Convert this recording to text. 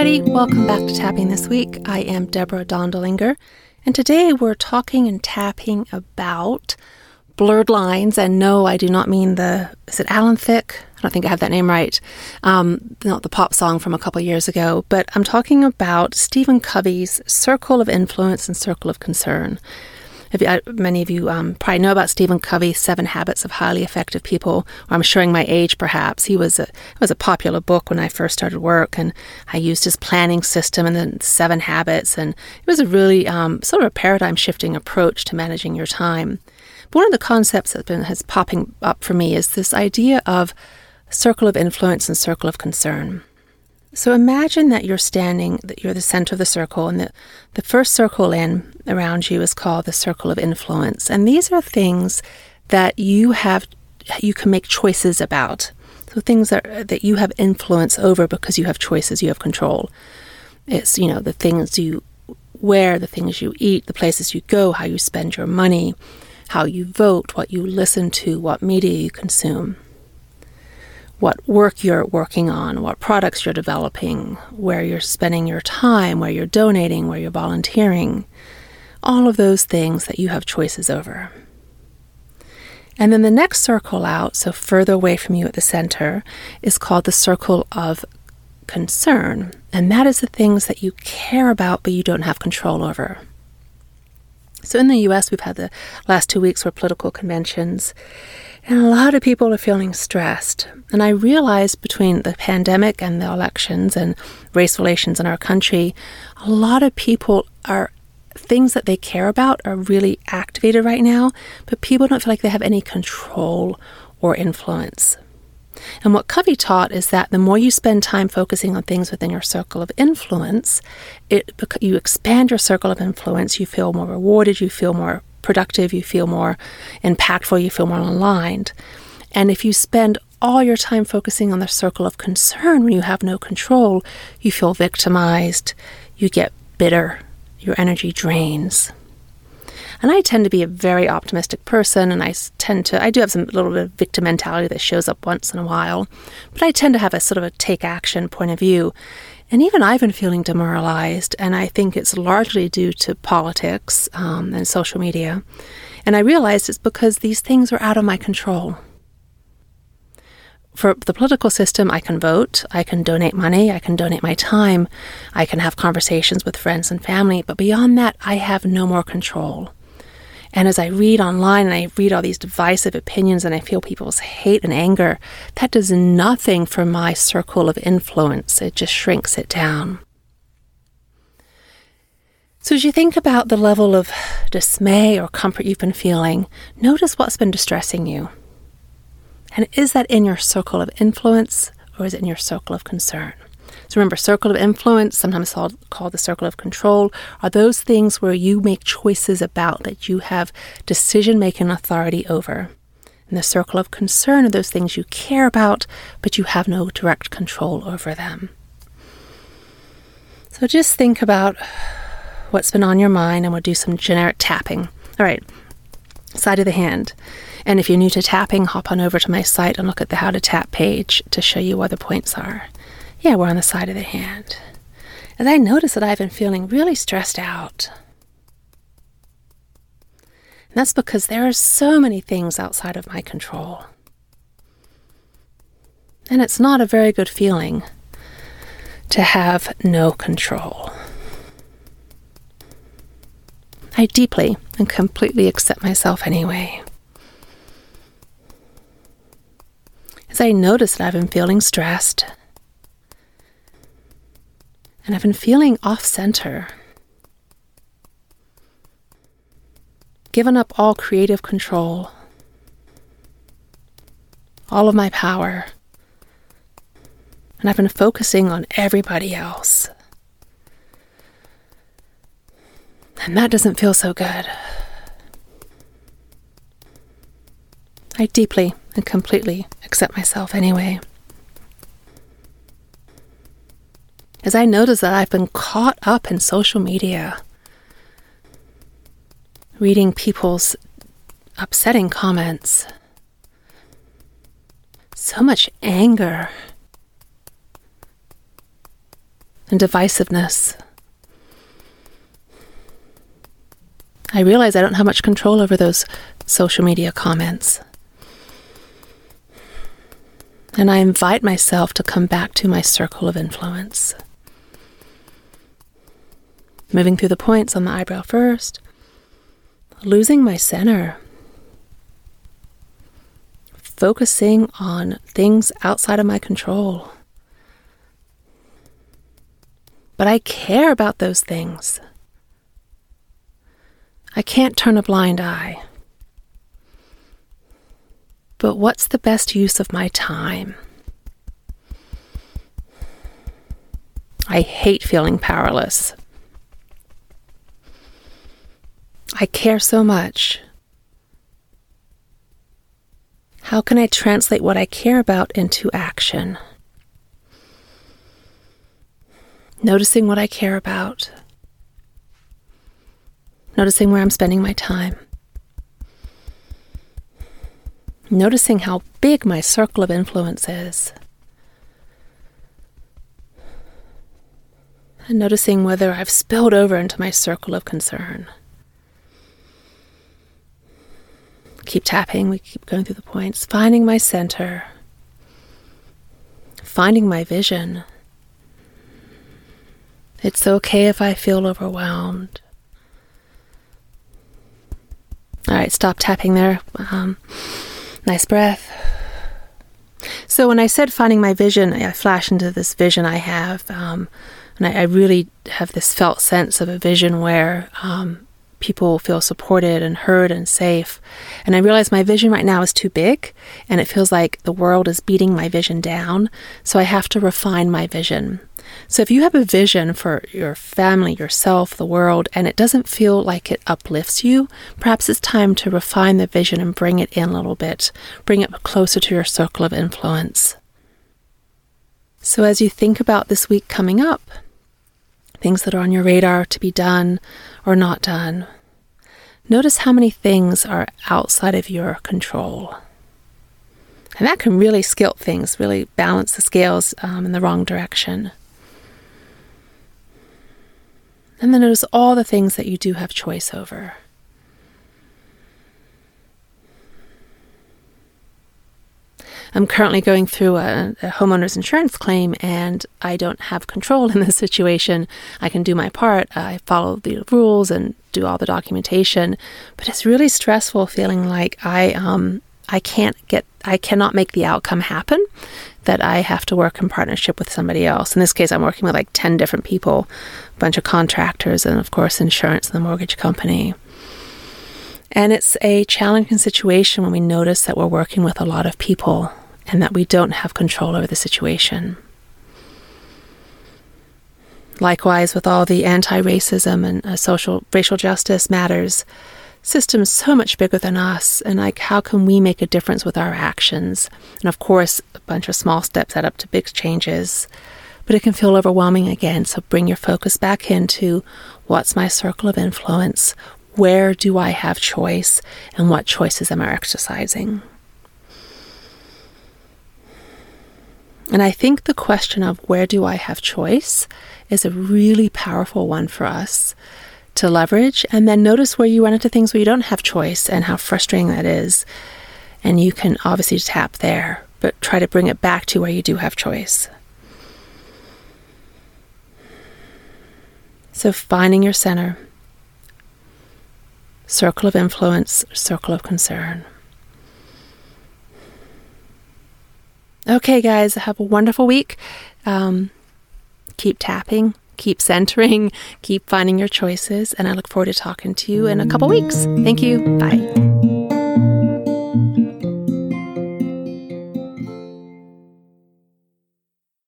everybody. Welcome back to Tapping This Week. I am Deborah Dondelinger, and today we're talking and tapping about blurred lines. And no, I do not mean the, is it Alan Thicke? I don't think I have that name right. Um, not the pop song from a couple years ago, but I'm talking about Stephen Covey's Circle of Influence and Circle of Concern. If, uh, many of you um, probably know about Stephen Covey's Seven Habits of Highly Effective People. Or I'm showing my age, perhaps. He was a was a popular book when I first started work, and I used his planning system and then Seven Habits, and it was a really um, sort of a paradigm shifting approach to managing your time. But one of the concepts that has been has popping up for me is this idea of circle of influence and circle of concern. So imagine that you're standing, that you're the center of the circle, and the, the first circle in around you is called the circle of influence. And these are things that you have, you can make choices about. So things that, that you have influence over because you have choices, you have control. It's, you know, the things you wear, the things you eat, the places you go, how you spend your money, how you vote, what you listen to, what media you consume what work you're working on, what products you're developing, where you're spending your time, where you're donating, where you're volunteering, all of those things that you have choices over. And then the next circle out, so further away from you at the center, is called the circle of concern. And that is the things that you care about but you don't have control over. So in the US, we've had the last two weeks were political conventions. And a lot of people are feeling stressed. And I realized between the pandemic and the elections and race relations in our country, a lot of people are things that they care about are really activated right now, but people don't feel like they have any control or influence. And what Covey taught is that the more you spend time focusing on things within your circle of influence, it you expand your circle of influence, you feel more rewarded, you feel more productive, you feel more impactful, you feel more aligned. And if you spend all your time focusing on the circle of concern when you have no control, you feel victimized, you get bitter, your energy drains. And I tend to be a very optimistic person, and I tend to, I do have some little bit of victim mentality that shows up once in a while, but I tend to have a sort of a take action point of view. And even I've been feeling demoralized, and I think it's largely due to politics um, and social media. And I realized it's because these things are out of my control. For the political system, I can vote, I can donate money, I can donate my time, I can have conversations with friends and family, but beyond that, I have no more control. And as I read online and I read all these divisive opinions and I feel people's hate and anger, that does nothing for my circle of influence. It just shrinks it down. So, as you think about the level of dismay or comfort you've been feeling, notice what's been distressing you. And is that in your circle of influence or is it in your circle of concern? So remember, circle of influence, sometimes called, the circle of control, are those things where you make choices about that you have decision making authority over. And the circle of concern are those things you care about, but you have no direct control over them. So just think about what's been on your mind, and we'll do some generic tapping. All right, side of the hand. And if you're new to tapping, hop on over to my site and look at the How to Tap page to show you where the points are. Yeah, we're on the side of the hand. As I notice that I've been feeling really stressed out. And that's because there are so many things outside of my control. And it's not a very good feeling to have no control. I deeply and completely accept myself anyway. As I notice that I've been feeling stressed, and I've been feeling off center. Given up all creative control, all of my power, and I've been focusing on everybody else. And that doesn't feel so good. I deeply and completely accept myself anyway. As I notice that I've been caught up in social media, reading people's upsetting comments, so much anger. and divisiveness. I realize I don't have much control over those social media comments. And I invite myself to come back to my circle of influence. Moving through the points on the eyebrow first, losing my center, focusing on things outside of my control. But I care about those things. I can't turn a blind eye. But what's the best use of my time? I hate feeling powerless. I care so much. How can I translate what I care about into action? Noticing what I care about. Noticing where I'm spending my time. Noticing how big my circle of influence is. And noticing whether I've spilled over into my circle of concern. Keep tapping, we keep going through the points. Finding my center. Finding my vision. It's okay if I feel overwhelmed. All right, stop tapping there. Um, nice breath. So, when I said finding my vision, I flash into this vision I have. Um, and I, I, really have this felt sense of a vision where um, people feel supported and heard and safe. And I realize my vision right now is too big and it feels like the world is beating my vision down. So I have to refine my vision. So if you have a vision for your family, yourself, the world, and it doesn't feel like it uplifts you, perhaps it's time to refine the vision and bring it in a little bit, bring it closer to your circle of influence. So as you think about this week coming up, things that are on your radar to be done or not done. Notice how many things are outside of your control. And that can really skilt things, really balance the scales um, in the wrong direction. And then notice all the things that you do have choice over. I'm currently going through a, a, homeowner's insurance claim and I don't have control in this situation. I can do my part, I follow the rules and do all the documentation, but it's really stressful feeling like I um I can't get I cannot make the outcome happen that I have to work in partnership with somebody else. In this case I'm working with like 10 different people, a bunch of contractors and of course insurance and the mortgage company. And it's a challenging situation when we notice that we're working with a lot of people and that we don't have control over the situation. Likewise, with all the anti racism and uh, social racial justice matters, systems so much bigger than us, and like how can we make a difference with our actions? And of course, a bunch of small steps add up to big changes, but it can feel overwhelming again. So bring your focus back into what's my circle of influence? Where do I have choice? And what choices am I exercising? And I think the question of where do I have choice is a really powerful one for us to leverage. And then notice where you run into things where you don't have choice and how frustrating that is. And you can obviously tap there, but try to bring it back to where you do have choice. So finding your center, circle of influence, circle of concern. Okay, guys, have a wonderful week. Um, keep tapping, keep centering, keep finding your choices, and I look forward to talking to you in a couple weeks. Thank you. Bye.